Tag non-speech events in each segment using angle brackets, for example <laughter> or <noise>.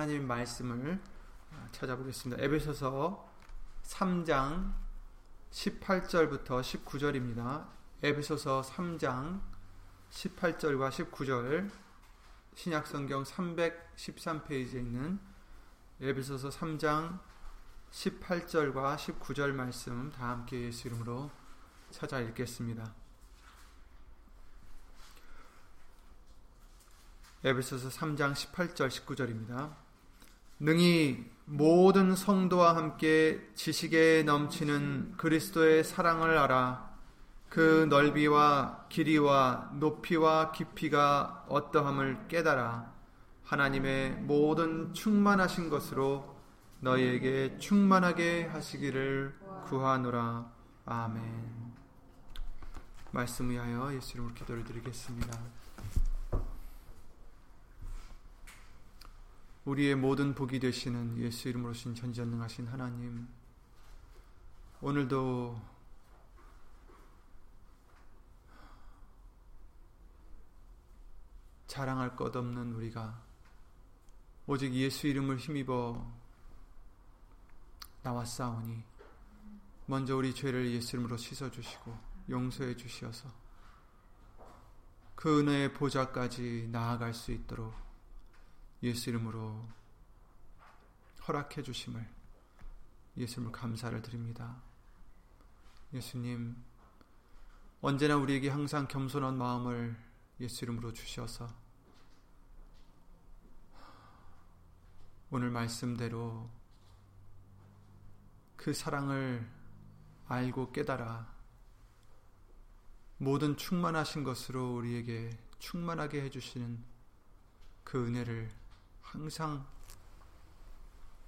하나님의 말씀을 찾아보겠습니다. 에베소서 3장 18절부터 19절입니다. 에베소서 3장 18절과 19절 신약성경 313페이지에 있는 에베소서 3장 18절과 19절 말씀 다 함께 예수 이름으로 찾아 읽겠습니다. 에베소서 3장 18절 19절입니다. 능히 모든 성도와 함께 지식에 넘치는 그리스도의 사랑을 알아 그 넓이와 길이와 높이와 깊이가 어떠함을 깨달아 하나님의 모든 충만하신 것으로 너희에게 충만하게 하시기를 구하노라. 아멘. 말씀 위하여 예수 이름으로 기도를 드리겠습니다. 우리의 모든 복이 되시는 예수 이름으로 신 전지전능하신 하나님 오늘도 자랑할 것 없는 우리가 오직 예수 이름을 힘입어 나왔사오니 먼저 우리 죄를 예수 이름으로 씻어 주시고 용서해 주시어서 그 은혜의 보좌까지 나아갈 수 있도록 예수 이름으로 허락해 주심을 예수님을 감사를 드립니다. 예수님 언제나 우리에게 항상 겸손한 마음을 예수 이름으로 주셔서 오늘 말씀대로 그 사랑을 알고 깨달아 모든 충만하신 것으로 우리에게 충만하게 해주시는 그 은혜를 항상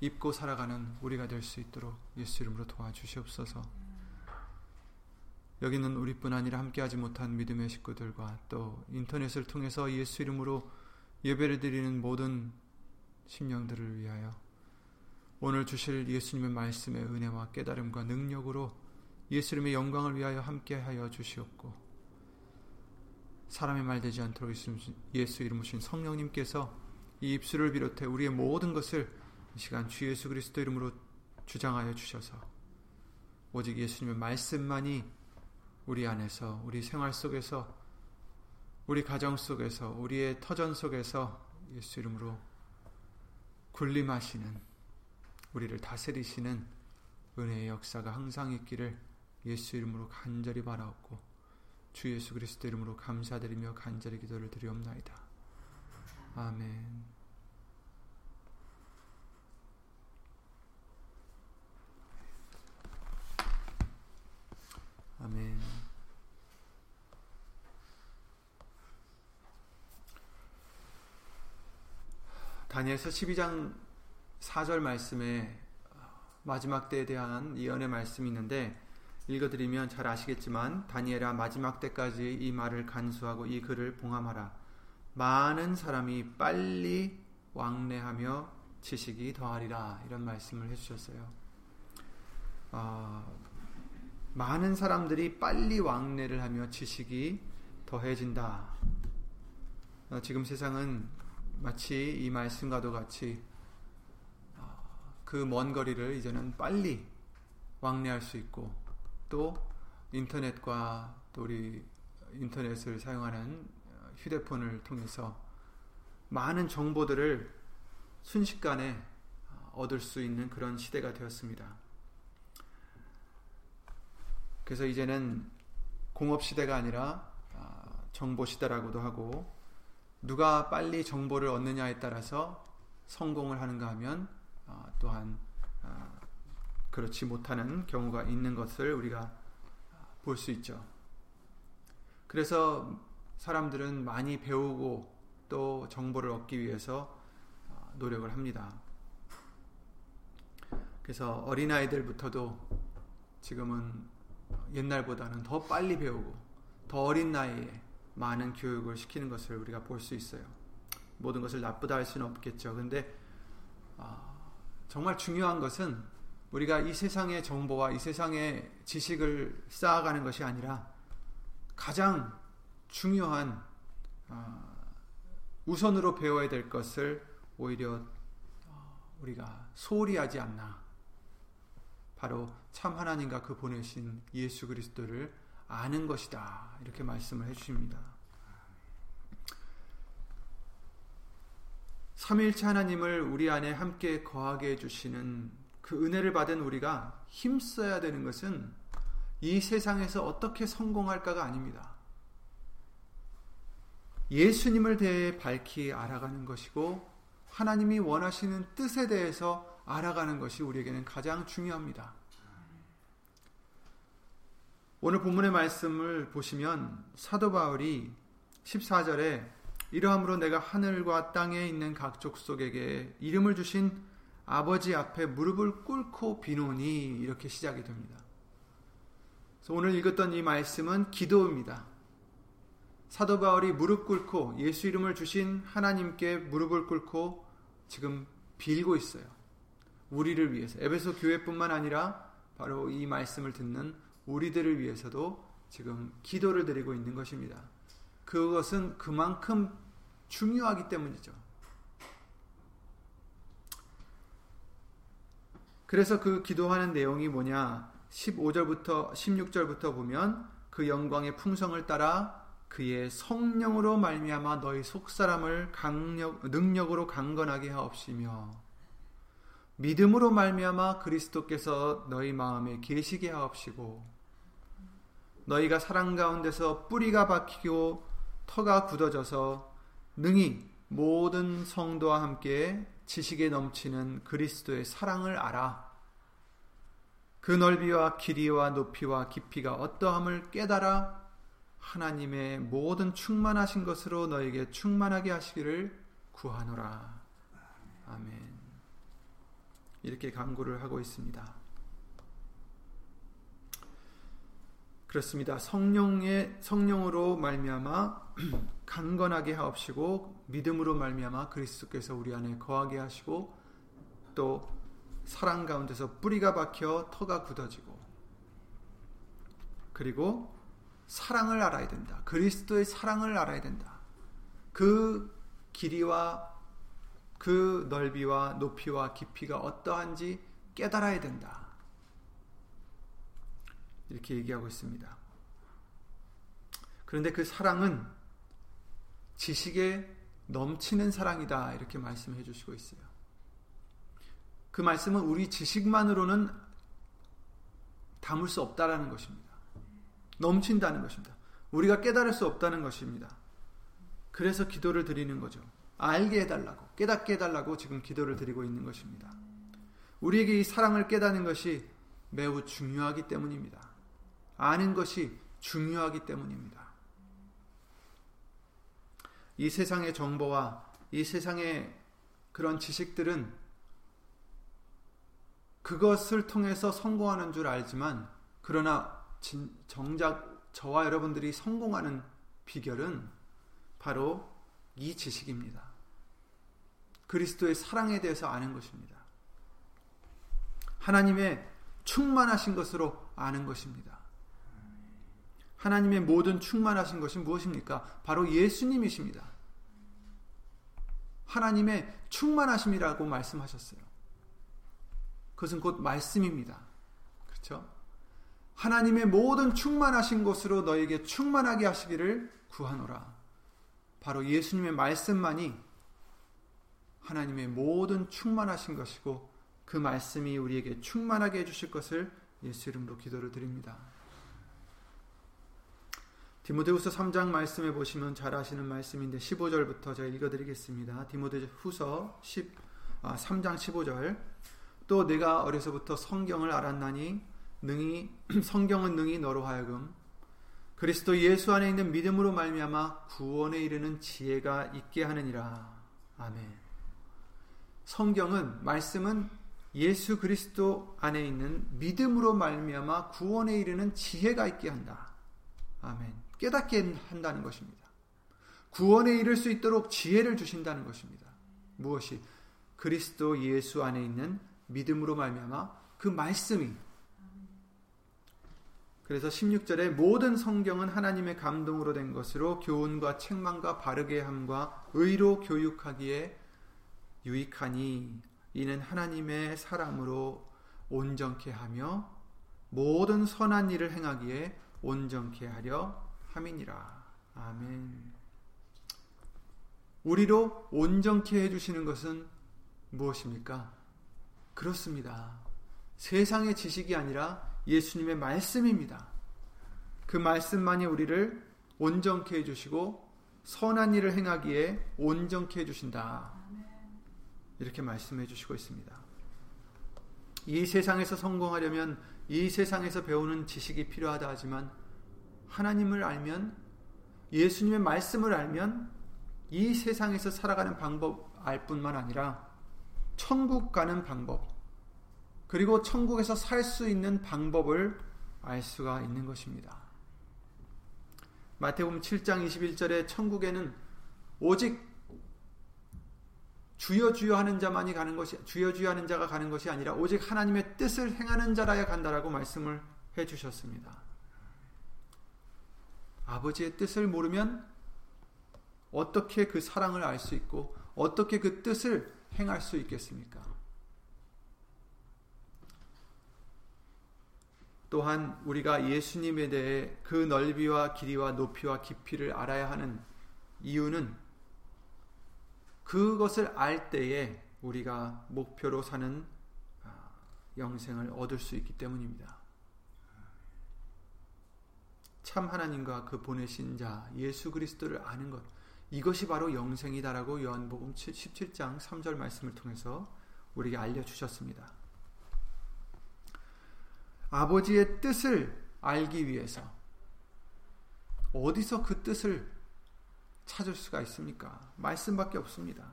입고 살아가는 우리가 될 수 있도록 예수 이름으로 도와주시옵소서. 여기는 우리뿐 아니라 함께하지 못한 믿음의 식구들과 또 인터넷을 통해서 예수 이름으로 예배를 드리는 모든 심령들을 위하여 오늘 주실 예수님의 말씀의 은혜와 깨달음과 능력으로 예수 이름의 영광을 위하여 함께하여 주시옵고 사람의 말 되지 않도록 예수 이름 오신 성령님께서 이 입술을 비롯해 우리의 모든 것을 이 시간 주 예수 그리스도 이름으로 주장하여 주셔서 오직 예수님의 말씀만이 우리 안에서 우리 생활 속에서 우리 가정 속에서 우리의 터전 속에서 예수 이름으로 군림하시는 우리를 다스리시는 은혜의 역사가 항상 있기를 예수 이름으로 간절히 바라옵고 주 예수 그리스도 이름으로 감사드리며 간절히 기도를 드리옵나이다. 아멘. 아멘. 다니엘서 12장 4절 말씀에 마지막 때에 대한 예언의 말씀이 있는데 읽어드리면 잘 아시겠지만 다니엘아 마지막 때까지 이 말을 간수하고 이 글을 봉함하라. 많은 사람이 빨리 왕래하며 지식이 더하리라 이런 말씀을 해주셨어요. 어, 많은 사람들이 빨리 왕래를 하며 지식이 더해진다. 어, 지금 세상은 마치 이 말씀과도 같이 어, 그먼 거리를 이제는 빨리 왕래할 수 있고 또 인터넷과 또 우리 인터넷을 사용하는 휴대폰을 통해서 많은 정보들을 순식간에 얻을 수 있는 그런 시대가 되었습니다. 그래서 이제는 공업 시대가 아니라 아, 정보 시대라고도 하고 누가 빨리 정보를 얻느냐에 따라서 성공을 하는가 하면 아, 또한 아, 그렇지 못하는 경우가 있는 것을 우리가 볼 수 있죠. 그래서 사람들은 많이 배우고 또 정보를 얻기 위해서 노력을 합니다. 그래서 어린아이들부터도 지금은 옛날보다는 더 빨리 배우고 더 어린 나이에 많은 교육을 시키는 것을 우리가 볼 수 있어요. 모든 것을 나쁘다 할 수는 없겠죠. 근데 어, 정말 중요한 것은 우리가 이 세상의 정보와 이 세상의 지식을 쌓아가는 것이 아니라 가장 중요한 어, 우선으로 배워야 될 것을 오히려 우리가 소홀히 하지 않나. 바로 참 하나님과 그 보내신 예수 그리스도를 아는 것이다. 이렇게 말씀을 해 주십니다. 삼일체 하나님을 우리 안에 함께 거하게 해 주시는 그 은혜를 받은 우리가 힘써야 되는 것은 이 세상에서 어떻게 성공할까가 아닙니다. 예수님을 대해 밝히 알아가는 것이고 하나님이 원하시는 뜻에 대해서 알아가는 것이 우리에게는 가장 중요합니다. 오늘 본문의 말씀을 보시면 사도 바울이 14절에 이러함으로 내가 하늘과 땅에 있는 각 족속에게 이름을 주신 아버지 앞에 무릎을 꿇고 비노니 이렇게 시작이 됩니다. 그래서 오늘 읽었던 이 말씀은 기도입니다. 사도 바울이 무릎 꿇고 예수 이름을 주신 하나님께 무릎을 꿇고 지금 빌고 있어요. 우리를 위해서 에베소 교회뿐만 아니라 바로 이 말씀을 듣는 우리들을 위해서도 지금 기도를 드리고 있는 것입니다. 그것은 그만큼 중요하기 때문이죠. 그래서 그 기도하는 내용이 뭐냐? 15절부터 16절부터 보면 그 영광의 풍성을 따라 그의 성령으로 말미암아 너희 속사람을 강력 능력으로 강건하게 하옵시며 믿음으로 말미암아 그리스도께서 너희 마음에 계시게 하옵시고 너희가 사랑 가운데서 뿌리가 박히고 터가 굳어져서 능히 모든 성도와 함께 지식에 넘치는 그리스도의 사랑을 알아 그 넓이와 길이와 높이와 깊이가 어떠함을 깨달아 하나님의 모든 충만하신 것으로 너에게 충만하게 하시기를 구하노라. 아멘. 이렇게 강구를 하고 있습니다. 그렇습니다. 성령의 성령으로 말미암아 <clears throat> 강건하게 하옵시고 믿음으로 말미암아 그리스도께서 우리 안에 거하게 하시고 또 사랑 가운데서 뿌리가 박혀 터가 굳어지고 그리고 사랑을 알아야 된다. 그리스도의 사랑을 알아야 된다. 그 길이와 그 넓이와 높이와 깊이가 어떠한지 깨달아야 된다. 이렇게 얘기하고 있습니다. 그런데 그 사랑은 지식에 넘치는 사랑이다. 이렇게 말씀해 주시고 있어요. 그 말씀은 우리 지식만으로는 담을 수 없다라는 것입니다. 넘친다는 것입니다. 우리가 깨달을 수 없다는 것입니다. 그래서 기도를 드리는 거죠. 알게 해달라고, 깨닫게 해달라고 지금 기도를 드리고 있는 것입니다. 우리에게 이 사랑을 깨닫는 것이 매우 중요하기 때문입니다. 아는 것이 중요하기 때문입니다. 이 세상의 정보와 이 세상의 그런 지식들은 그것을 통해서 성공하는 줄 알지만 그러나 진, 정작 저와 여러분들이 성공하는 비결은 바로 이 지식입니다. 그리스도의 사랑에 대해서 아는 것입니다. 하나님의 충만하신 것으로 아는 것입니다. 하나님의 모든 충만하신 것이 무엇입니까? 바로 예수님이십니다. 하나님의 충만하심이라고 말씀하셨어요. 그것은 곧 말씀입니다. 그렇죠? 하나님의 모든 충만하신 것으로 너에게 충만하게 하시기를 구하노라. 바로 예수님의 말씀만이 하나님의 모든 충만하신 것이고 그 말씀이 우리에게 충만하게 해주실 것을 예수 이름으로 기도를 드립니다. 디모데후서 3장 말씀에 보시면 잘 아시는 말씀인데 15절부터 제가 읽어드리겠습니다. 디모데후서 10, 아, 3장 15절 또 내가 어려서부터 성경을 알았나니 능히 <clears throat> 성경은 능히 너로 하여금 그리스도 예수 안에 있는 믿음으로 말미암아 구원에 이르는 지혜가 있게 하느니라. 아멘. 성경은 말씀은 예수 그리스도 안에 있는 믿음으로 말미암아 구원에 이르는 지혜가 있게 한다. 아멘. 깨닫게 한다는 것입니다. 구원에 이를 수 있도록 지혜를 주신다는 것입니다. 무엇이 그리스도 예수 안에 있는 믿음으로 말미암아 그 말씀이 그래서 16절에 모든 성경은 하나님의 감동으로 된 것으로 교훈과 책망과 바르게 함과 의로 교육하기에 유익하니 이는 하나님의 사람으로 온전케 하며 모든 선한 일을 행하기에 온전케 하려 함이니라. 아멘. 우리로 온전케 해 주시는 것은 무엇입니까? 그렇습니다. 세상의 지식이 아니라 예수님의 말씀입니다. 그 말씀만이 우리를 온전케 해 주시고 선한 일을 행하기에 온전케 해 주신다. 이렇게 말씀해 주시고 있습니다. 이 세상에서 성공하려면 이 세상에서 배우는 지식이 필요하다 하지만 하나님을 알면 예수님의 말씀을 알면 이 세상에서 살아가는 방법 알 뿐만 아니라 천국 가는 방법 그리고 천국에서 살 수 있는 방법을 알 수가 있는 것입니다. 마태복음 7장 21절에 천국에는 오직 주여 주여 하는 자만이 가는 것이 주여 주여 하는 자가 가는 것이 아니라 오직 하나님의 뜻을 행하는 자라야 간다라고 말씀을 해 주셨습니다. 아버지의 뜻을 모르면 어떻게 그 사랑을 알 수 있고 어떻게 그 뜻을 행할 수 있겠습니까? 또한 우리가 예수님에 대해 그 넓이와 길이와 높이와 깊이를 알아야 하는 이유는 그것을 알 때에 우리가 목표로 사는 아, 영생을 얻을 수 있기 때문입니다. 참 하나님과 그 보내신 자 예수 그리스도를 아는 것 이것이 바로 영생이다라고 요한복음 17장 3절 말씀을 통해서 우리에게 알려 주셨습니다. 아버지의 뜻을 알기 위해서 어디서 그 뜻을 찾을 수가 있습니까? 말씀밖에 없습니다.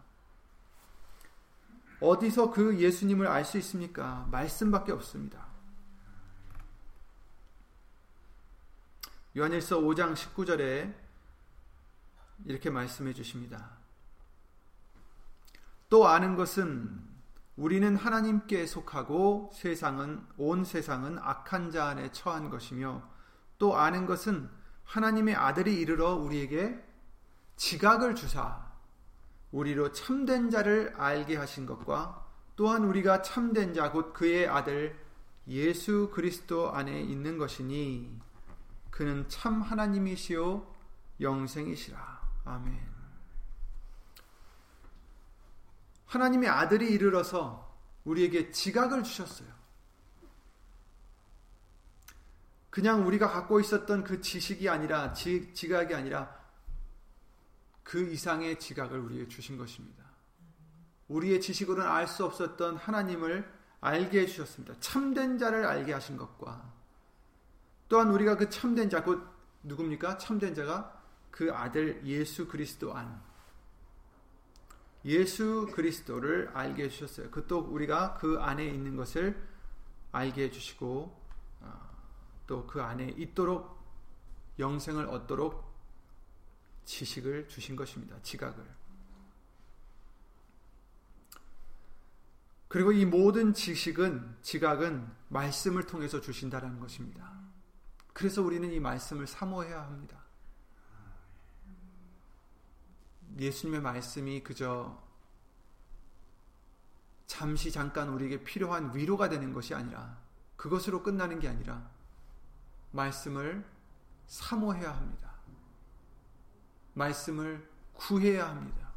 어디서 그 예수님을 알 수 있습니까? 말씀밖에 없습니다. 요한일서 5장 19절에 이렇게 말씀해 주십니다. 또 아는 것은 우리는 하나님께 속하고 세상은 온 세상은 악한 자 안에 처한 것이며 또 아는 것은 하나님의 아들이 이르러 우리에게 지각을 주사 우리로 참된 자를 알게 하신 것과 또한 우리가 참된 자 곧 그의 아들 예수 그리스도 안에 있는 것이니 그는 참 하나님이시요 영생이시라. 아멘. 하나님의 아들이 이르러서 우리에게 지각을 주셨어요. 그냥 우리가 갖고 있었던 그 지식이 아니라 지, 지각이 아니라 그 이상의 지각을 우리에게 주신 것입니다. 우리의 지식으로는 알 수 없었던 하나님을 알게 해주셨습니다. 참된 자를 알게 하신 것과 또한 우리가 그 참된 자, 곧 누굽니까? 참된 자가 그 아들 예수 그리스도 안. 예수 그리스도를 알게 해주셨어요. 그 또 우리가 그 안에 있는 것을 알게 해주시고 아, 또그 안에 있도록 영생을 얻도록 지식을 주신 것입니다. 지각을. 그리고 이 모든 지식은 지각은 말씀을 통해서 주신다라는 것입니다. 그래서 우리는 이 말씀을 사모해야 합니다. 예수님의 말씀이 그저 잠시 잠깐 우리에게 필요한 위로가 되는 것이 아니라 그것으로 끝나는 게 아니라 말씀을 사모해야 합니다. 말씀을 구해야 합니다.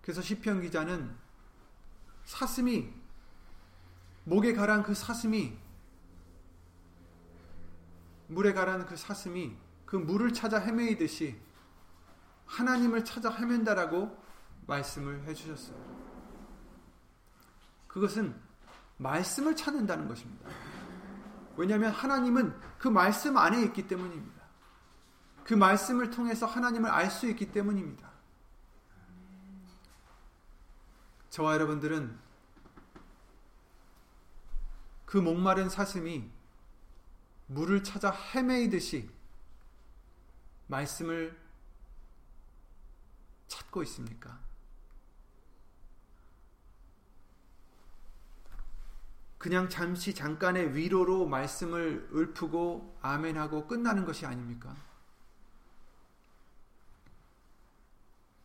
그래서 시편 기자는 사슴이 목에 가란 그 사슴이 물에 가란 그 사슴이 그 물을 찾아 헤매이듯이 하나님을 찾아 헤맨다라고 말씀을 해주셨어요. 그것은 말씀을 찾는다는 것입니다. 왜냐하면 하나님은 그 말씀 안에 있기 때문입니다. 그 말씀을 통해서 하나님을 알 수 있기 때문입니다. 저와 여러분들은 그 목마른 사슴이 물을 찾아 헤매이듯이 말씀을 찾고 있습니까? 그냥 잠시 잠깐의 위로로 말씀을 읊고 아멘하고 끝나는 것이 아닙니까?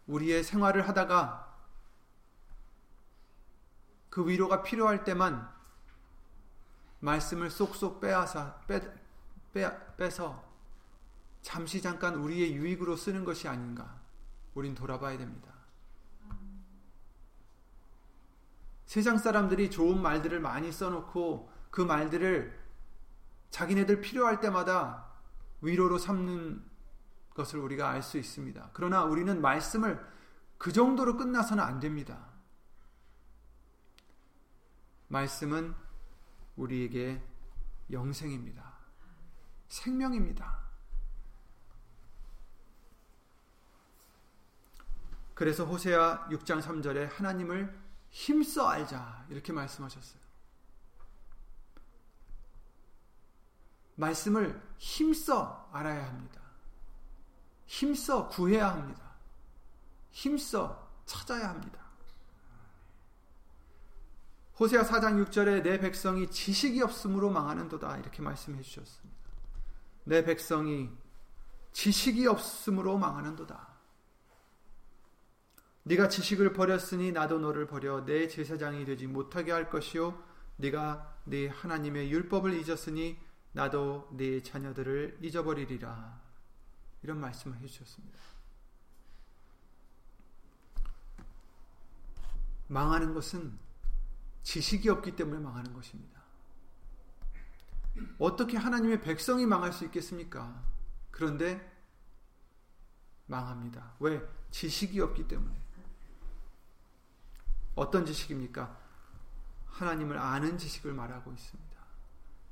우리의 생활을 하다가 그 위로가 필요할 때만 말씀을 쏙쏙 빼앗아 빼, 빼, 빼서 잠시 잠깐 우리의 유익으로 쓰는 것이 아닌가 우린 돌아봐야 됩니다. 세상 사람들이 좋은 말들을 많이 써놓고 그 말들을 자기네들 필요할 때마다 위로로 삼는 것을 우리가 알 수 있습니다. 그러나 우리는 말씀을 그 정도로 끝나서는 안 됩니다. 말씀은 우리에게 영생입니다. 생명입니다. 그래서 호세아 6장 3절에 하나님을 힘써 알자 이렇게 말씀하셨어요. 말씀을 힘써 알아야 합니다. 힘써 구해야 합니다. 힘써 찾아야 합니다. 호세아 4장 6절에 내 백성이 지식이 없으므로 망하는도다 이렇게 말씀해 주셨습니다. 내 백성이 지식이 없으므로 망하는도다. 네가 지식을 버렸으니 나도 너를 버려 내 제사장이 되지 못하게 할 것이요 네가 네 하나님의 율법을 잊었으니 나도 네 자녀들을 잊어버리리라. 이런 말씀을 해 주셨습니다. 망하는 것은 지식이 없기 때문에 망하는 것입니다. 어떻게 하나님의 백성이 망할 수 있겠습니까? 그런데 망합니다. 왜? 지식이 없기 때문에. 어떤 지식입니까? 하나님을 아는 지식을 말하고 있습니다.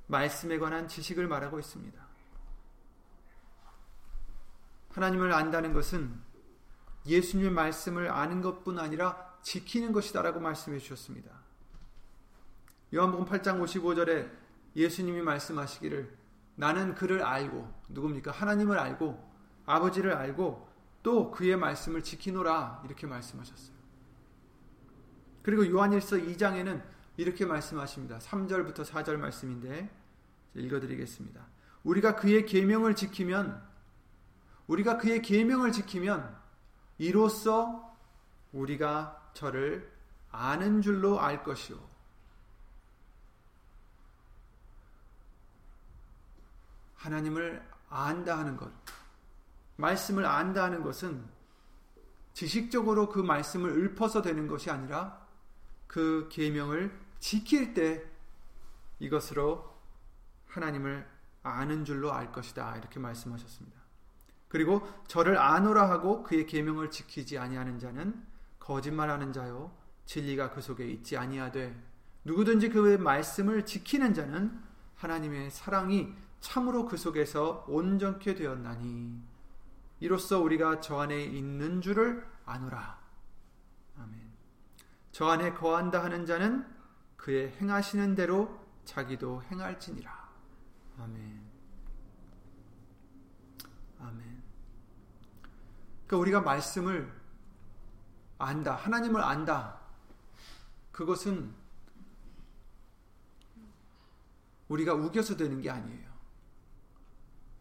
말씀에 관한 지식을 말하고 있습니다. 하나님을 안다는 것은 예수님의 말씀을 아는 것뿐 아니라 지키는 것이다라고 말씀해 주셨습니다. 요한복음 8장 55절에 예수님이 말씀하시기를 나는 그를 알고 누굽니까? 하나님을 알고 아버지를 알고 또 그의 말씀을 지키노라 이렇게 말씀하셨어요. 그리고 요한일서 2장에는 이렇게 말씀하십니다. 3절부터 4절 말씀인데 읽어 드리겠습니다. 우리가 그의 계명을 지키면 우리가 그의 계명을 지키면 이로써 우리가 저를 아는 줄로 알 것이요 하나님을 안다 하는 것 말씀을 안다 하는 것은 지식적으로 그 말씀을 읊어서 되는 것이 아니라 그 계명을 지킬 때 이것으로 하나님을 아는 줄로 알 것이다 이렇게 말씀하셨습니다. 그리고 저를 아노라 하고 그의 계명을 지키지 아니하는 자는 거짓말하는 자요 진리가 그 속에 있지 아니하되 누구든지 그의 말씀을 지키는 자는 하나님의 사랑이 참으로 그 속에서 온전케 되었나니 이로써 우리가 저 안에 있는 줄을 아노라. 아멘. 저 안에 거한다 하는 자는 그의 행하시는 대로 자기도 행할지니라. 아멘. 그러니까 우리가 말씀을 안다, 하나님을 안다. 그것은 우리가 우겨서 되는 게 아니에요.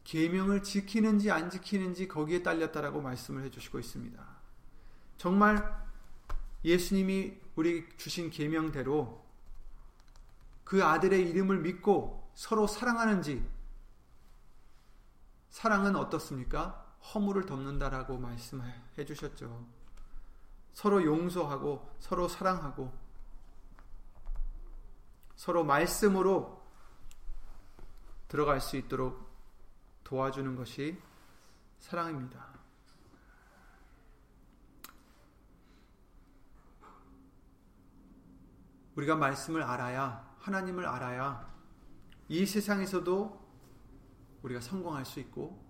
계명을 지키는지 안 지키는지 거기에 딸렸다라고 말씀을 해주시고 있습니다. 정말 예수님이 우리 주신 계명대로 그 아들의 이름을 믿고 서로 사랑하는지 사랑은 어떻습니까? 허물을 덮는다라고 말씀해 주셨죠. 서로 용서하고 서로 사랑하고 서로 말씀으로 들어갈 수 있도록 도와주는 것이 사랑입니다. 우리가 말씀을 알아야, 하나님을 알아야 이 세상에서도 우리가 성공할 수 있고,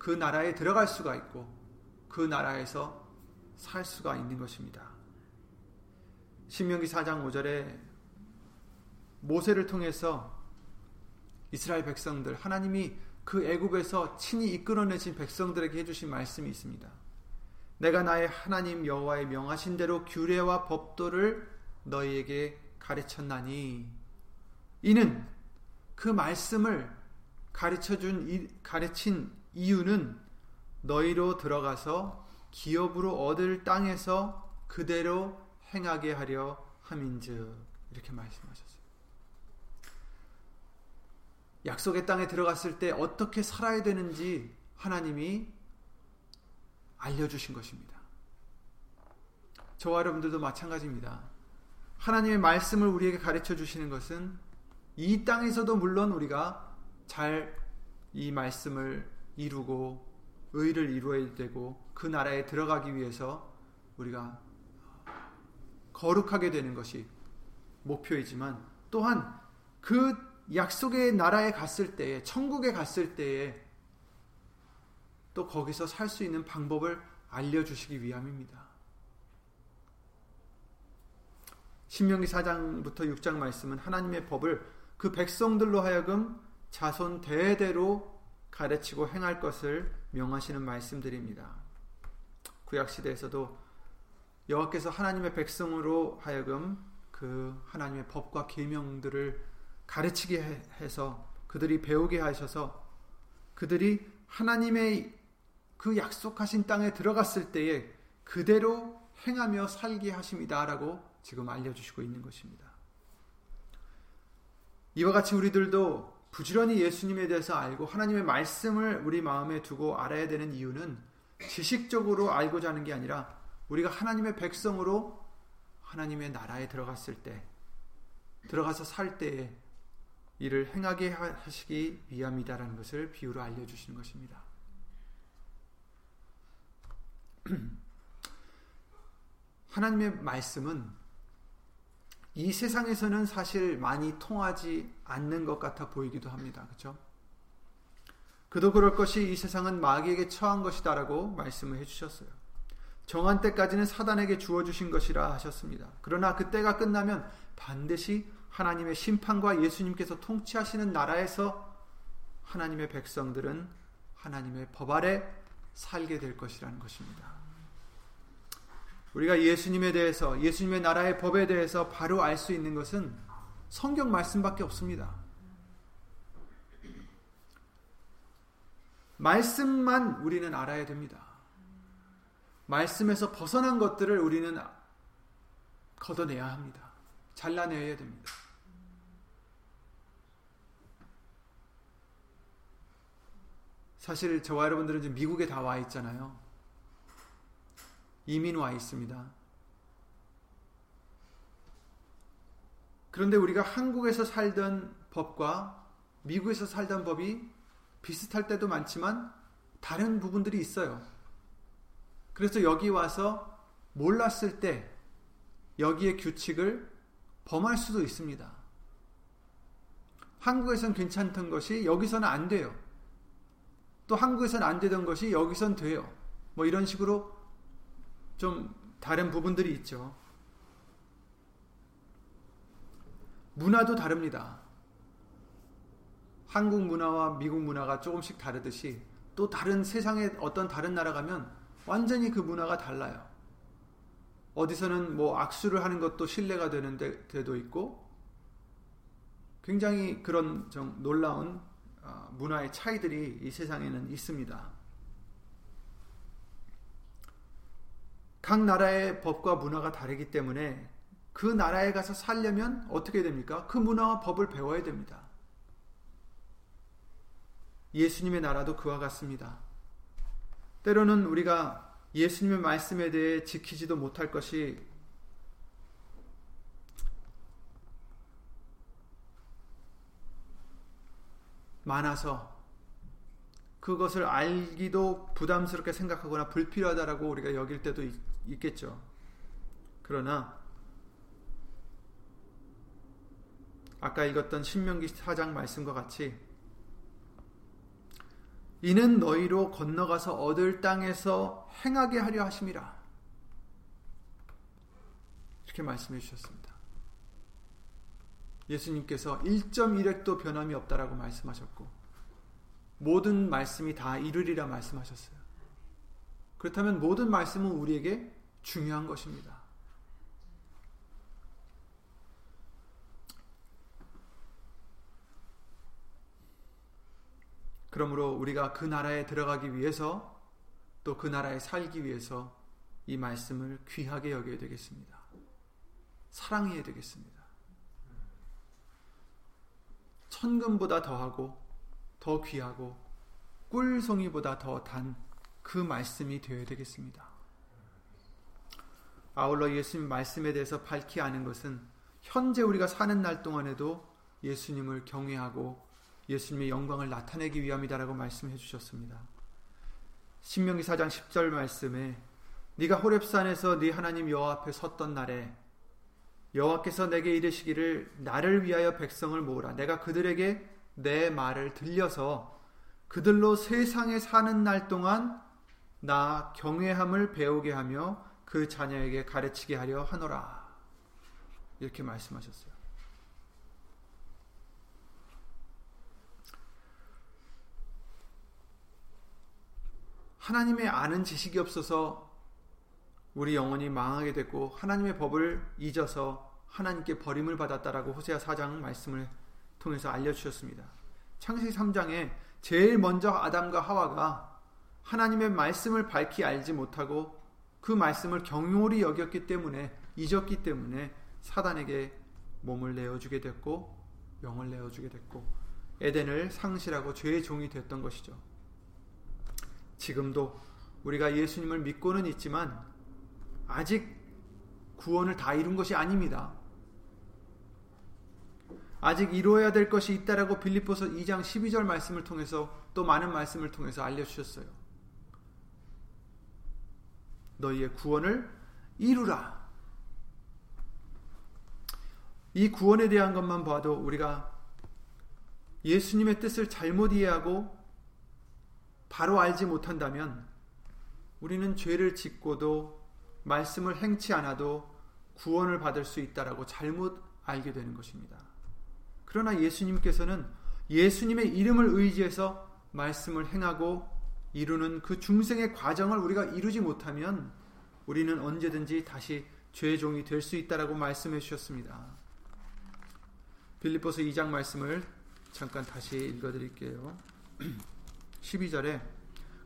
그 나라에 들어갈 수가 있고, 그 나라에서 살 수가 있는 것입니다. 신명기 4장 5절에 모세를 통해서 이스라엘 백성들, 하나님이 그 애굽에서 친히 이끌어내신 백성들에게 해주신 말씀이 있습니다. 내가 나의 하나님 여호와의 명하신 대로 규례와 법도를 너희에게 가르쳤나니 이는 그 말씀을 가르쳐 준 가르친 이유는 너희로 들어가서 기업으로 얻을 땅에서 그대로 행하게 하려 함인즉 이렇게 말씀하셨어요. 약속의 땅에 들어갔을 때 어떻게 살아야 되는지 하나님이 알려주신 것입니다. 저와 여러분들도 마찬가지입니다. 하나님의 말씀을 우리에게 가르쳐 주시는 것은 이 땅에서도 물론 우리가 잘 이 말씀을 이루고 의를 이루어야 되고 그 나라에 들어가기 위해서 우리가 거룩하게 되는 것이 목표이지만 또한 그 약속의 나라에 갔을 때에 천국에 갔을 때에 또 거기서 살 수 있는 방법을 알려주시기 위함입니다. 신명기 4장부터 6장 말씀은 하나님의 법을 그 백성들로 하여금 자손 대대로 가르치고 행할 것을 명하시는 말씀들입니다. 구약 시대에서도 여호와께서 하나님의 백성으로 하여금 그 하나님의 법과 계명들을 가르치게 해서 그들이 배우게 하셔서 그들이 하나님의 그 약속하신 땅에 들어갔을 때에 그대로 행하며 살게 하십니다라고 지금 알려주시고 있는 것입니다. 이와 같이 우리들도 부지런히 예수님에 대해서 알고 하나님의 말씀을 우리 마음에 두고 알아야 되는 이유는 지식적으로 알고자 하는 게 아니라 우리가 하나님의 백성으로 하나님의 나라에 들어갔을 때 들어가서 살 때에 이를 행하게 하시기 위함이다라는 것을 비유로 알려주시는 것입니다. <clears throat> 하나님의 말씀은 이 세상에서는 사실 많이 통하지 않는 것 같아 보이기도 합니다. 그렇죠? 그도 그럴 것이 이 세상은 마귀에게 처한 것이다라고 말씀을 해주셨어요. 정한 때까지는 사단에게 주어주신 것이라 하셨습니다. 그러나 그 때가 끝나면 반드시 하나님의 심판과 예수님께서 통치하시는 나라에서 하나님의 백성들은 하나님의 법 아래 살게 될 것이라는 것입니다. 우리가 예수님에 대해서 예수님의 나라의 법에 대해서 바로 알 수 있는 것은 성경 말씀밖에 없습니다. 말씀만 우리는 알아야 됩니다. 말씀에서 벗어난 것들을 우리는 걷어내야 합니다. 잘라내야 됩니다. 사실 저와 여러분들은 지금 미국에 다 와 있잖아요. 이민 와 있습니다. 그런데 우리가 한국에서 살던 법과 미국에서 살던 법이 비슷할 때도 많지만 다른 부분들이 있어요. 그래서 여기 와서 몰랐을 때 여기의 규칙을 범할 수도 있습니다. 한국에선 괜찮던 것이 여기서는 안 돼요. 또 한국에선 안 되던 것이 여기선 돼요. 뭐 이런 식으로 좀 다른 부분들이 있죠. 문화도 다릅니다. 한국 문화와 미국 문화가 조금씩 다르듯이 또 다른 세상의 어떤 다른 나라 가면 완전히 그 문화가 달라요. 어디서는 뭐 악수를 하는 것도 신뢰가 되는 데도 있고 굉장히 그런 좀 놀라운 어, 문화의 차이들이 이 세상에는 있습니다. 각 나라의 법과 문화가 다르기 때문에 그 나라에 가서 살려면 어떻게 됩니까? 그 문화와 법을 배워야 됩니다. 예수님의 나라도 그와 같습니다. 때로는 우리가 예수님의 말씀에 대해 지키지도 못할 것이 많아서 그것을 알기도 부담스럽게 생각하거나 불필요하다라고 우리가 여길 때도 있겠죠. 그러나 아까 읽었던 신명기 4장 말씀과 같이 이는 너희로 건너가서 얻을 땅에서 행하게 하려 하심이라. 이렇게 말씀해 주셨습니다. 예수님께서 1.1획도 변함이 없다라고 말씀하셨고 모든 말씀이 다 이루리라 말씀하셨어요. 그렇다면 모든 말씀은 우리에게 중요한 것입니다. 그러므로 우리가 그 나라에 들어가기 위해서 또 그 나라에 살기 위해서 이 말씀을 귀하게 여겨야 되겠습니다. 사랑해야 되겠습니다. 천금보다 더하고 더 귀하고 꿀송이보다 더 단 그 말씀이 되어야 되겠습니다. 아울러 예수님 말씀에 대해서 밝히 아는 것은 현재 우리가 사는 날 동안에도 예수님을 경외하고 예수님의 영광을 나타내기 위함이다라고 말씀해 주셨습니다. 신명기 4장 10절 말씀에 네가 호렙산에서 네 하나님 여호와 앞에 섰던 날에 여호와께서 내게 이르시기를 나를 위하여 백성을 모으라 내가 그들에게 내 말을 들려서 그들로 세상에 사는 날 동안 나 경외함을 배우게 하며 그 자녀에게 가르치게 하려 하노라 이렇게 말씀하셨어요. 하나님의 아는 지식이 없어서 우리 영혼이 망하게 됐고 하나님의 법을 잊어서 하나님께 버림을 받았다라고 호세아 4장 말씀을 통해서 알려주셨습니다. 창세기 3장에 제일 먼저 아담과 하와가 하나님의 말씀을 밝히 알지 못하고 그 말씀을 경홀히 여겼기 때문에 잊었기 때문에 사단에게 몸을 내어주게 됐고 영을 내어주게 됐고 에덴을 상실하고 죄의 종이 됐던 것이죠. 지금도 우리가 예수님을 믿고는 있지만 아직 구원을 다 이룬 것이 아닙니다. 아직 이루어야 될 것이 있다라고 빌립보서 2장 12절 말씀을 통해서 또 많은 말씀을 통해서 알려주셨어요. 너희의 구원을 이루라. 이 구원에 대한 것만 봐도 우리가 예수님의 뜻을 잘못 이해하고 바로 알지 못한다면 우리는 죄를 짓고도 말씀을 행치 않아도 구원을 받을 수 있다라고 잘못 알게 되는 것입니다. 그러나 예수님께서는 예수님의 이름을 의지해서 말씀을 행하고 이루는 그 중생의 과정을 우리가 이루지 못하면 우리는 언제든지 다시 죄의 종이 될 수 있다라고 말씀해 주셨습니다. 빌립보서 2장 말씀을 잠깐 다시 읽어 드릴게요. 12절에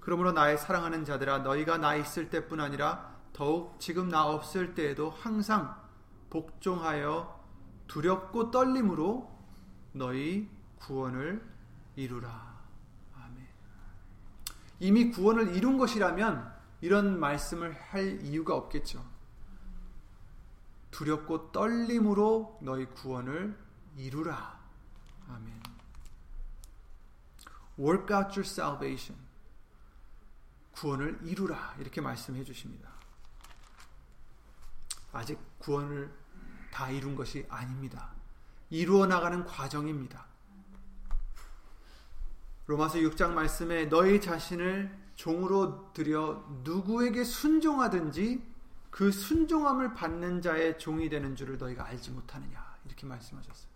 그러므로 나의 사랑하는 자들아 너희가 나 있을 때뿐 아니라 더욱 지금 나 없을 때에도 항상 복종하여 두렵고 떨림으로 너희 구원을 이루라. 이미 구원을 이룬 것이라면 이런 말씀을 할 이유가 없겠죠. 두렵고 떨림으로 너희 구원을 이루라. 아멘. Work out your salvation. 구원을 이루라. 이렇게 말씀해 주십니다. 아직 구원을 다 이룬 것이 아닙니다. 이루어 나가는 과정입니다. 로마서 6장 말씀에 너희 자신을 종으로 들여 누구에게 순종하든지 그 순종함을 받는 자의 종이 되는 줄을 너희가 알지 못하느냐 이렇게 말씀하셨어요.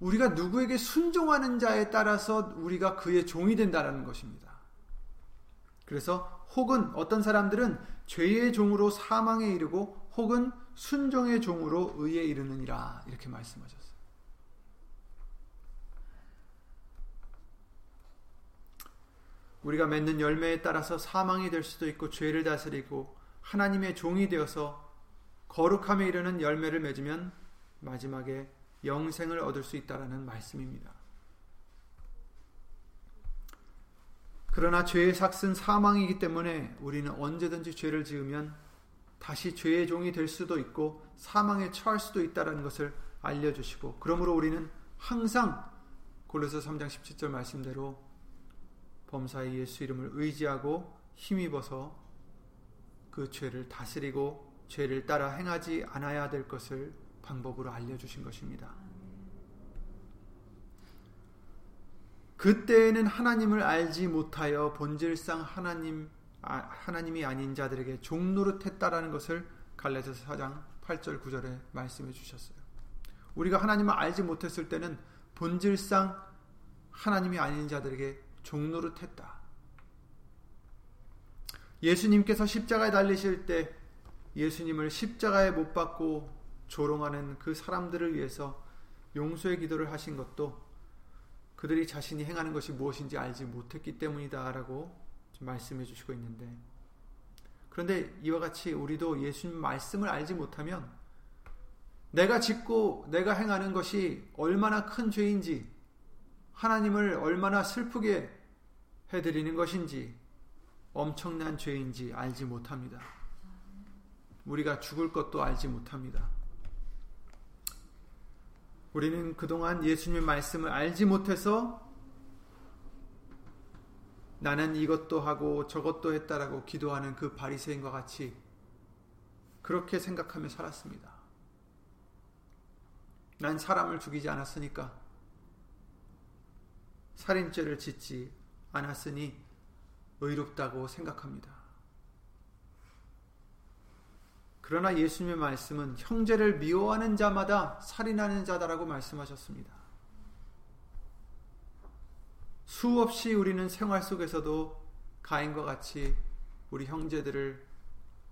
우리가 누구에게 순종하는 자에 따라서 우리가 그의 종이 된다라는 것입니다. 그래서 혹은 어떤 사람들은 죄의 종으로 사망에 이르고 혹은 순종의 종으로 의에 이르느니라 이렇게 말씀하셨어요. 우리가 맺는 열매에 따라서 사망이 될 수도 있고 죄를 다스리고 하나님의 종이 되어서 거룩함에 이르는 열매를 맺으면 마지막에 영생을 얻을 수 있다라는 말씀입니다. 그러나 죄의 삭은 사망이기 때문에 우리는 언제든지 죄를 지으면 다시 죄의 종이 될 수도 있고 사망에 처할 수도 있다는 것을 알려 주시고 그러므로 우리는 항상 골로새 3장 17절 말씀대로 범사의 예수 이름을 의지하고 힘입어서 그 죄를 다스리고 죄를 따라 행하지 않아야 될 것을 방법으로 알려주신 것입니다. 그때에는 하나님을 알지 못하여 본질상 하나님 아, 하나님이 아닌 자들에게 종노릇했다라는 것을 갈라디아서 4장 8절 9절에 말씀해 주셨어요. 우리가 하나님을 알지 못했을 때는 본질상 하나님이 아닌 자들에게 종노릇했다. 예수님께서 십자가에 달리실 때 예수님을 십자가에 못 박고 조롱하는 그 사람들을 위해서 용서의 기도를 하신 것도 그들이 자신이 행하는 것이 무엇인지 알지 못했기 때문이다라고 말씀해 주시고 있는데 그런데 이와 같이 우리도 예수님 말씀을 알지 못하면 내가 짓고 내가 행하는 것이 얼마나 큰 죄인지 하나님을 얼마나 슬프게 해드리는 것인지 엄청난 죄인지 알지 못합니다. 우리가 죽을 것도 알지 못합니다. 우리는 그동안 예수님의 말씀을 알지 못해서 나는 이것도 하고 저것도 했다라고 기도하는 그 바리새인과 같이 그렇게 생각하며 살았습니다. 난 사람을 죽이지 않았으니까 살인죄를 짓지 않았으니 의롭다고 생각합니다. 그러나 예수님의 말씀은 형제를 미워하는 자마다 살인하는 자다라고 말씀하셨습니다. 수없이 우리는 생활 속에서도 가인과 같이 우리 형제들을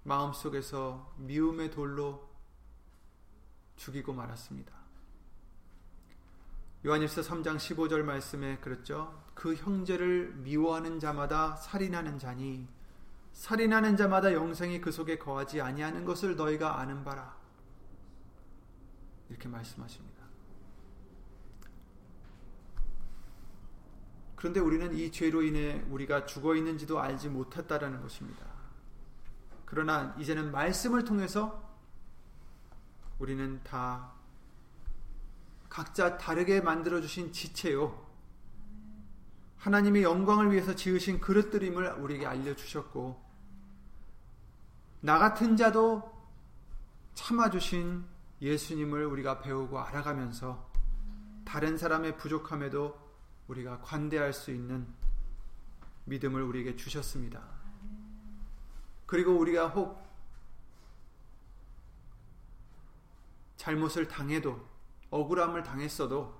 마음속에서 미움의 돌로 죽이고 말았습니다. 요한일서 3장 15절 말씀에 그랬죠. 그 형제를 미워하는 자마다 살인하는 자니 살인하는 자마다 영생이 그 속에 거하지 아니하는 것을 너희가 아는 바라. 이렇게 말씀하십니다. 그런데 우리는 이 죄로 인해 우리가 죽어 있는지도 알지 못했다라는 것입니다. 그러나 이제는 말씀을 통해서 우리는 다 각자 다르게 만들어 주신 지체요. 하나님의 영광을 위해서 지으신 그릇들임을 우리에게 알려 주셨고 나 같은 자도 참아 주신 예수님을 우리가 배우고 알아가면서 다른 사람의 부족함에도 우리가 관대할 수 있는 믿음을 우리에게 주셨습니다. 그리고 우리가 혹 잘못을 당해도 억울함을 당했어도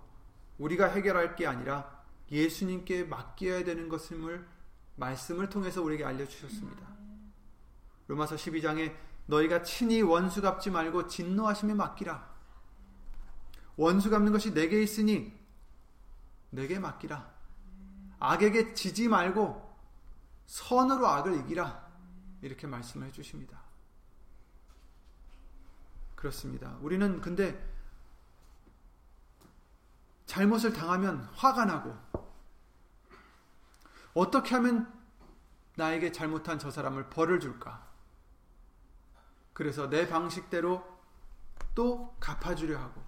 우리가 해결할 게 아니라 예수님께 맡겨야 되는 것임을 말씀을 통해서 우리에게 알려주셨습니다. 로마서 12장에 너희가 친히 원수 갚지 말고 진노하심에 맡기라. 원수 갚는 것이 내게 있으니 내게 맡기라. 악에게 지지 말고 선으로 악을 이기라. 이렇게 말씀을 해주십니다. 그렇습니다. 우리는 근데 잘못을 당하면 화가 나고 어떻게 하면 나에게 잘못한 저 사람을 벌을 줄까? 그래서 내 방식대로 또 갚아주려 하고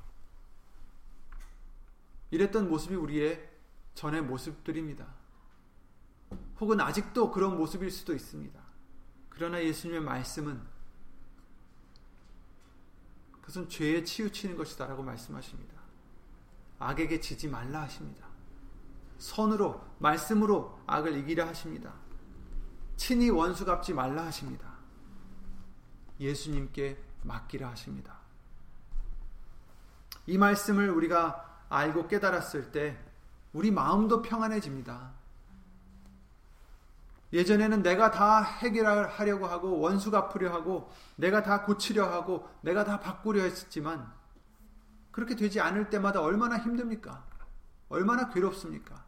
이랬던 모습이 우리의 전의 모습들입니다. 혹은 아직도 그런 모습일 수도 있습니다. 그러나 예수님의 말씀은 그것은 죄에 치우치는 것이다라고 말씀하십니다. 악에게 지지 말라 하십니다. 선으로 말씀으로 악을 이기라 하십니다. 친히 원수 갚지 말라 하십니다. 예수님께 맡기라 하십니다. 이 말씀을 우리가 알고 깨달았을 때 우리 마음도 평안해집니다. 예전에는 내가 다 해결하려고 하고 원수 갚으려 하고 내가 다 고치려 하고 내가 다 바꾸려 했지만 그렇게 되지 않을 때마다 얼마나 힘듭니까? 얼마나 괴롭습니까?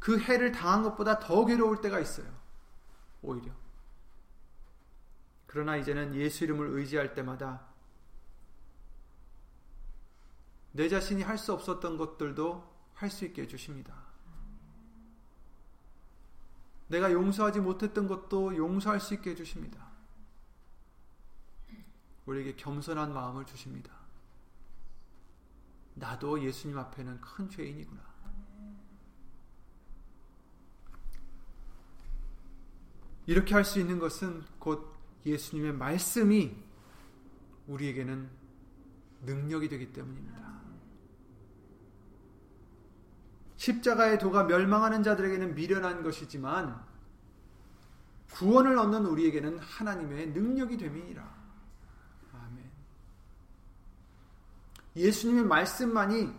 그 해를 당한 것보다 더 괴로울 때가 있어요. 오히려. 그러나 이제는 예수 이름을 의지할 때마다 내 자신이 할 수 없었던 것들도 할 수 있게 해주십니다. 내가 용서하지 못했던 것도 용서할 수 있게 해주십니다. 우리에게 겸손한 마음을 주십니다. 나도 예수님 앞에는 큰 죄인이구나. 이렇게 할 수 있는 것은 곧 예수님의 말씀이 우리에게는 능력이 되기 때문입니다. 십자가의 도가 멸망하는 자들에게는 미련한 것이지만 구원을 얻는 우리에게는 하나님의 능력이 됨이니라. 예수님의 말씀만이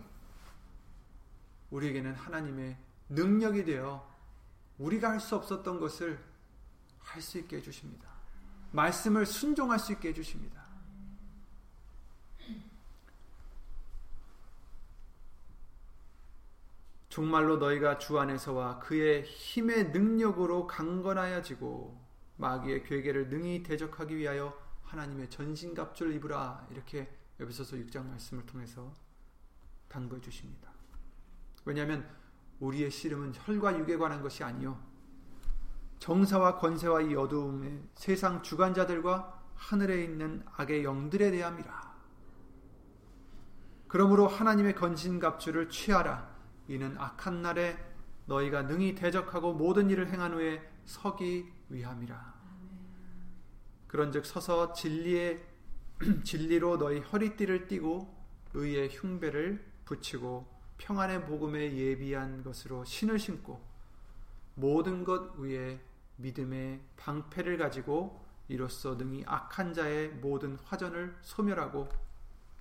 우리에게는 하나님의 능력이 되어 우리가 할 수 없었던 것을 할 수 있게 해주십니다. 말씀을 순종할 수 있게 해주십니다. 정말로 너희가 주 안에서와 그의 힘의 능력으로 강건하여지고 마귀의 괴계를 능히 대적하기 위하여 하나님의 전신갑주를 입으라 이렇게 에베소서 6장 말씀을 통해서 당부해 주십니다. 왜냐하면 우리의 씨름은 혈과 육에 관한 것이 아니요 정사와 권세와 이 어두움의 세상 주관자들과 하늘에 있는 악의 영들에 대함이라. 그러므로 하나님의 건진 갑주를 취하라. 이는 악한 날에 너희가 능히 대적하고 모든 일을 행한 후에 서기 위함이라. 그런즉 서서 진리의 <clears throat> 진리로 너희 허리띠를 띠고 의의 흉배를 붙이고 평안의 복음에 예비한 것으로 신을 신고 모든 것 위에 믿음의 방패를 가지고 이로써 능히 악한 자의 모든 화전을 소멸하고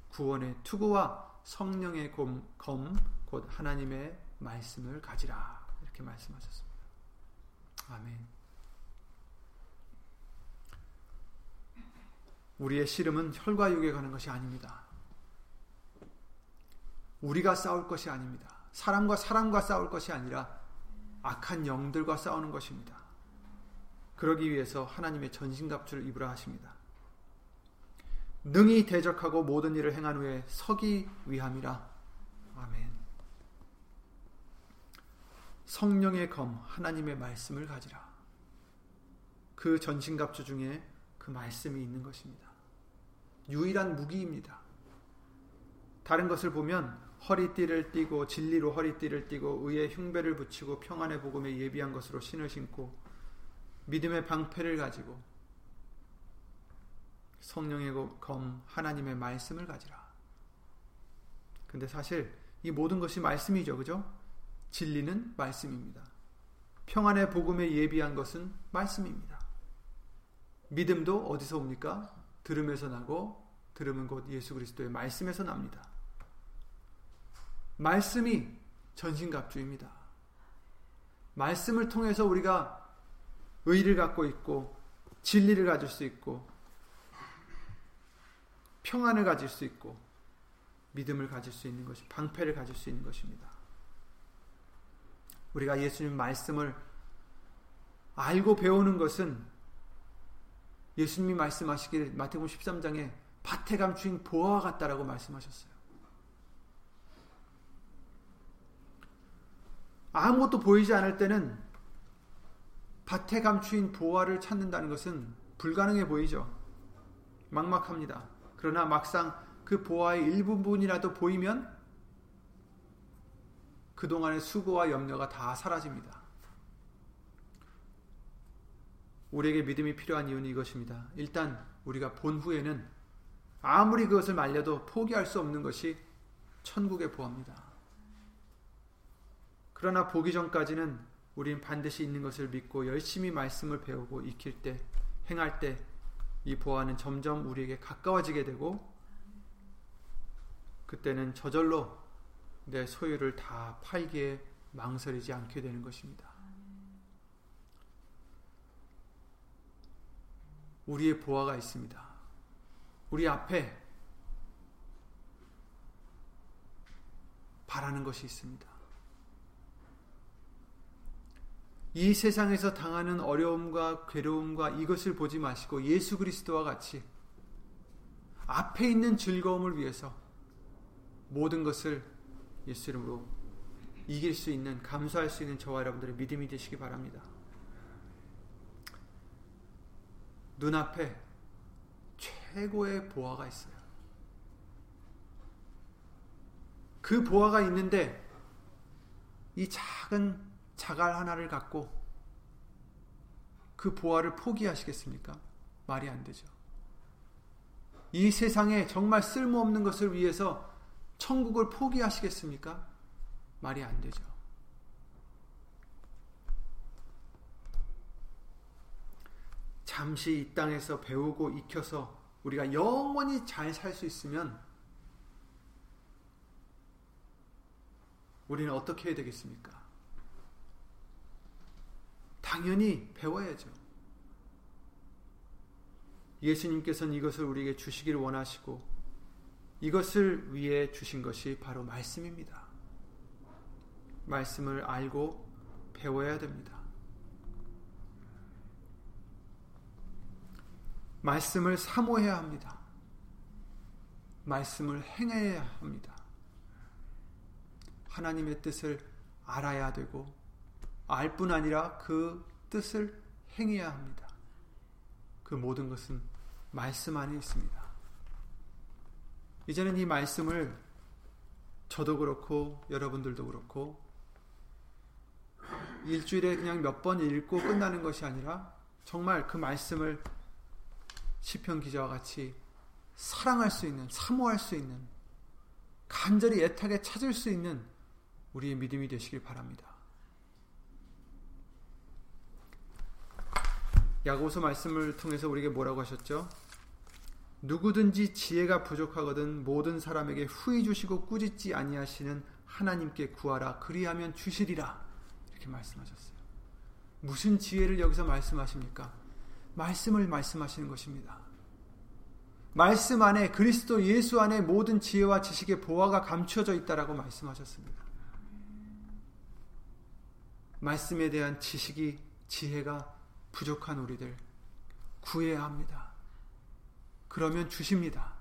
구원의 투구와 성령의 검, 곧 하나님의 말씀을 가지라 이렇게 말씀하셨습니다. 아멘. 우리의 씨름은 혈과 육에 가는 것이 아닙니다. 우리가 싸울 것이 아닙니다. 사람과 사람과 싸울 것이 아니라 악한 영들과 싸우는 것입니다. 그러기 위해서 하나님의 전신갑주를 입으라 하십니다. 능히 대적하고 모든 일을 행한 후에 서기 위함이라. 아멘. 성령의 검, 하나님의 말씀을 가지라. 그 전신갑주 중에 그 말씀이 있는 것입니다. 유일한 무기입니다. 다른 것을 보면 허리띠를 띠고 진리로 허리띠를 띠고 의의 흉배를 붙이고 평안의 복음에 예비한 것으로 신을 신고 믿음의 방패를 가지고 성령의 검 하나님의 말씀을 가지라. 근데 사실 이 모든 것이 말씀이죠. 그죠? 진리는 말씀입니다. 평안의 복음에 예비한 것은 말씀입니다. 믿음도 어디서 옵니까? 들음에서 나고 들음은 곧 예수 그리스도의 말씀에서 납니다. 말씀이 전신갑주입니다. 말씀을 통해서 우리가 의를 갖고 있고 진리를 가질 수 있고 평안을 가질 수 있고 믿음을 가질 수 있는 것이 방패를 가질 수 있는 것입니다. 우리가 예수님 말씀을 알고 배우는 것은 예수님이 말씀하시길 마태복음 13장에 밭에 감추인 보화와 같다라고 말씀하셨어요. 아무것도 보이지 않을 때는 밭에 감추인 보화를 찾는다는 것은 불가능해 보이죠. 막막합니다. 그러나 막상 그 보화의 일부분이라도 보이면 그동안의 수고와 염려가 다 사라집니다. 우리에게 믿음이 필요한 이유는 이것입니다. 일단 우리가 본 후에는 아무리 그것을 말려도 포기할 수 없는 것이 천국의 보화입니다. 그러나 보기 전까지는 우린 반드시 있는 것을 믿고 열심히 말씀을 배우고 익힐 때, 행할 때 이 보아는 점점 우리에게 가까워지게 되고 그때는 저절로 내 소유를 다 팔기에 망설이지 않게 되는 것입니다. 우리의 보아가 있습니다. 우리 앞에 바라는 것이 있습니다. 이 세상에서 당하는 어려움과 괴로움과 이것을 보지 마시고 예수 그리스도와 같이 앞에 있는 즐거움을 위해서 모든 것을 예수 이름으로 이길 수 있는 감수할 수 있는 저와 여러분들의 믿음이 되시기 바랍니다. 눈앞에 최고의 보화가 있어요. 그 보화가 있는데 이 작은 자갈 하나를 갖고 그 보화를 포기하시겠습니까? 말이 안 되죠. 이 세상에 정말 쓸모없는 것을 위해서 천국을 포기하시겠습니까? 말이 안 되죠. 잠시 이 땅에서 배우고 익혀서 우리가 영원히 잘 살 수 있으면 우리는 어떻게 해야 되겠습니까? 당연히 배워야죠. 예수님께서는 이것을 우리에게 주시기를 원하시고 이것을 위해 주신 것이 바로 말씀입니다. 말씀을 알고 배워야 됩니다. 말씀을 사모해야 합니다. 말씀을 행해야 합니다. 하나님의 뜻을 알아야 되고 알 뿐 아니라 그 뜻을 행해야 합니다. 그 모든 것은 말씀 안에 있습니다. 이제는 이 말씀을 저도 그렇고 여러분들도 그렇고 일주일에 그냥 몇 번 읽고 끝나는 것이 아니라 정말 그 말씀을 시편 기자와 같이 사랑할 수 있는 사모할 수 있는 간절히 애타게 찾을 수 있는 우리의 믿음이 되시길 바랍니다. 야고보서 말씀을 통해서 우리에게 뭐라고 하셨죠? 누구든지 지혜가 부족하거든 모든 사람에게 후히 주시고 꾸짖지 아니하시는 하나님께 구하라 그리하면 주시리라 이렇게 말씀하셨어요. 무슨 지혜를 여기서 말씀하십니까? 말씀을 말씀하시는 것입니다. 말씀 안에 그리스도 예수 안에 모든 지혜와 지식의 보화가 감춰져 있다라고 말씀하셨습니다. 말씀에 대한 지식이 지혜가 부족한 우리들 구해야 합니다. 그러면 주십니다.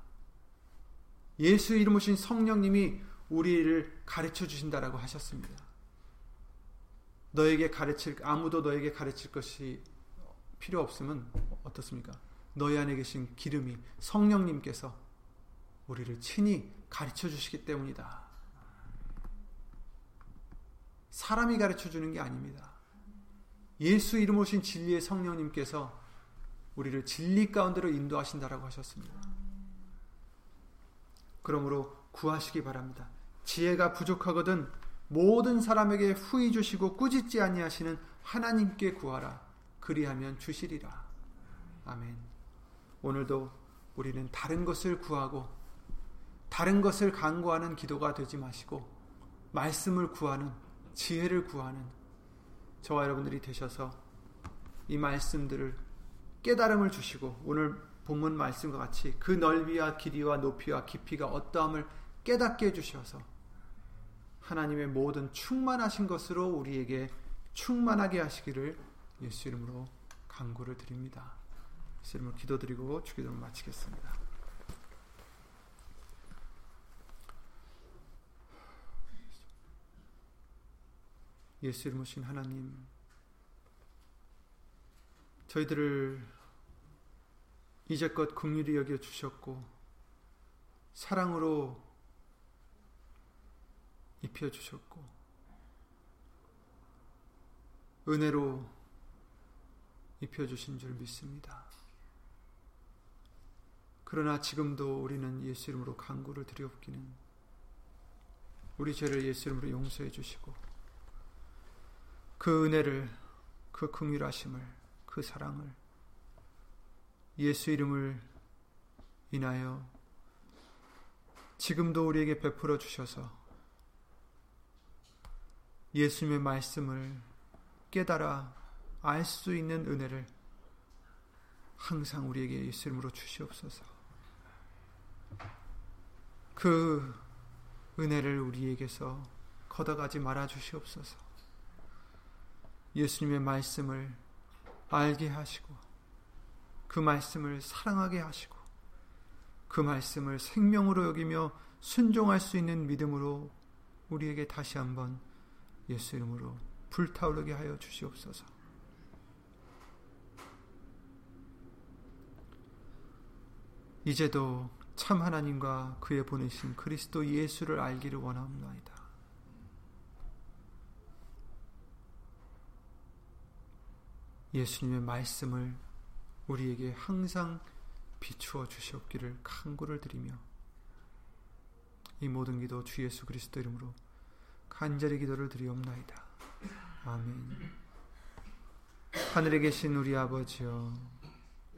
예수 이름 오신 성령님이 우리를 가르쳐 주신다라고 하셨습니다. 너에게 가르칠 아무도 너에게 가르칠 것이 필요 없으면 어떻습니까? 너희 안에 계신 기름이 성령님께서 우리를 친히 가르쳐 주시기 때문이다. 사람이 가르쳐 주는 게 아닙니다. 예수 이름 오신 진리의 성령님께서 우리를 진리 가운데로 인도하신다라고 하셨습니다. 그러므로 구하시기 바랍니다. 지혜가 부족하거든 모든 사람에게 후히 주시고 꾸짖지 아니하시는 하나님께 구하라. 그리하면 주시리라. 아멘. 오늘도 우리는 다른 것을 구하고 다른 것을 간구하는 기도가 되지 마시고 말씀을 구하는 지혜를 구하는 저와 여러분들이 되셔서 이 말씀들을 깨달음을 주시고 오늘 본문 말씀과 같이 그 넓이와 길이와 높이와 깊이가 어떠함을 깨닫게 해주셔서 하나님의 모든 충만하신 것으로 우리에게 충만하게 하시기를 예수 이름으로 간구를 드립니다. 예수 이름으로 기도드리고 주기도를 마치겠습니다. 예수 이름으로 신 하나님 저희들을 이제껏 긍휼히 여겨 주셨고 사랑으로 입혀 주셨고 은혜로 입혀 주신 줄 믿습니다. 그러나 지금도 우리는 예수 이름으로 간구를 드리옵기는 우리 죄를 예수 이름으로 용서해 주시고 그 은혜를 그 긍휼하심을 그 사랑을 예수 이름을 인하여 지금도 우리에게 베풀어 주셔서 예수님의 말씀을 깨달아 알 수 있는 은혜를 항상 우리에게 예수 이름으로 주시옵소서. 그 은혜를 우리에게서 걷어가지 말아 주시옵소서. 예수님의 말씀을 알게 하시고 그 말씀을 사랑하게 하시고 그 말씀을 생명으로 여기며 순종할 수 있는 믿음으로 우리에게 다시 한번 예수 이름으로 불타오르게 하여 주시옵소서. 이제도 참 하나님과 그의 보내신 그리스도 예수를 알기를 원합니다. 예수님의 말씀을 우리에게 항상 비추어 주시옵기를 간구를 드리며 이 모든 기도 주 예수 그리스도 이름으로 간절히 기도를 드리옵나이다. 아멘. 하늘에 계신 우리 아버지여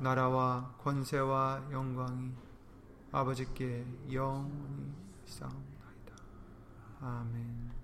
나라와 권세와 영광이 아버지께 영원히 싸움나이다. 아멘.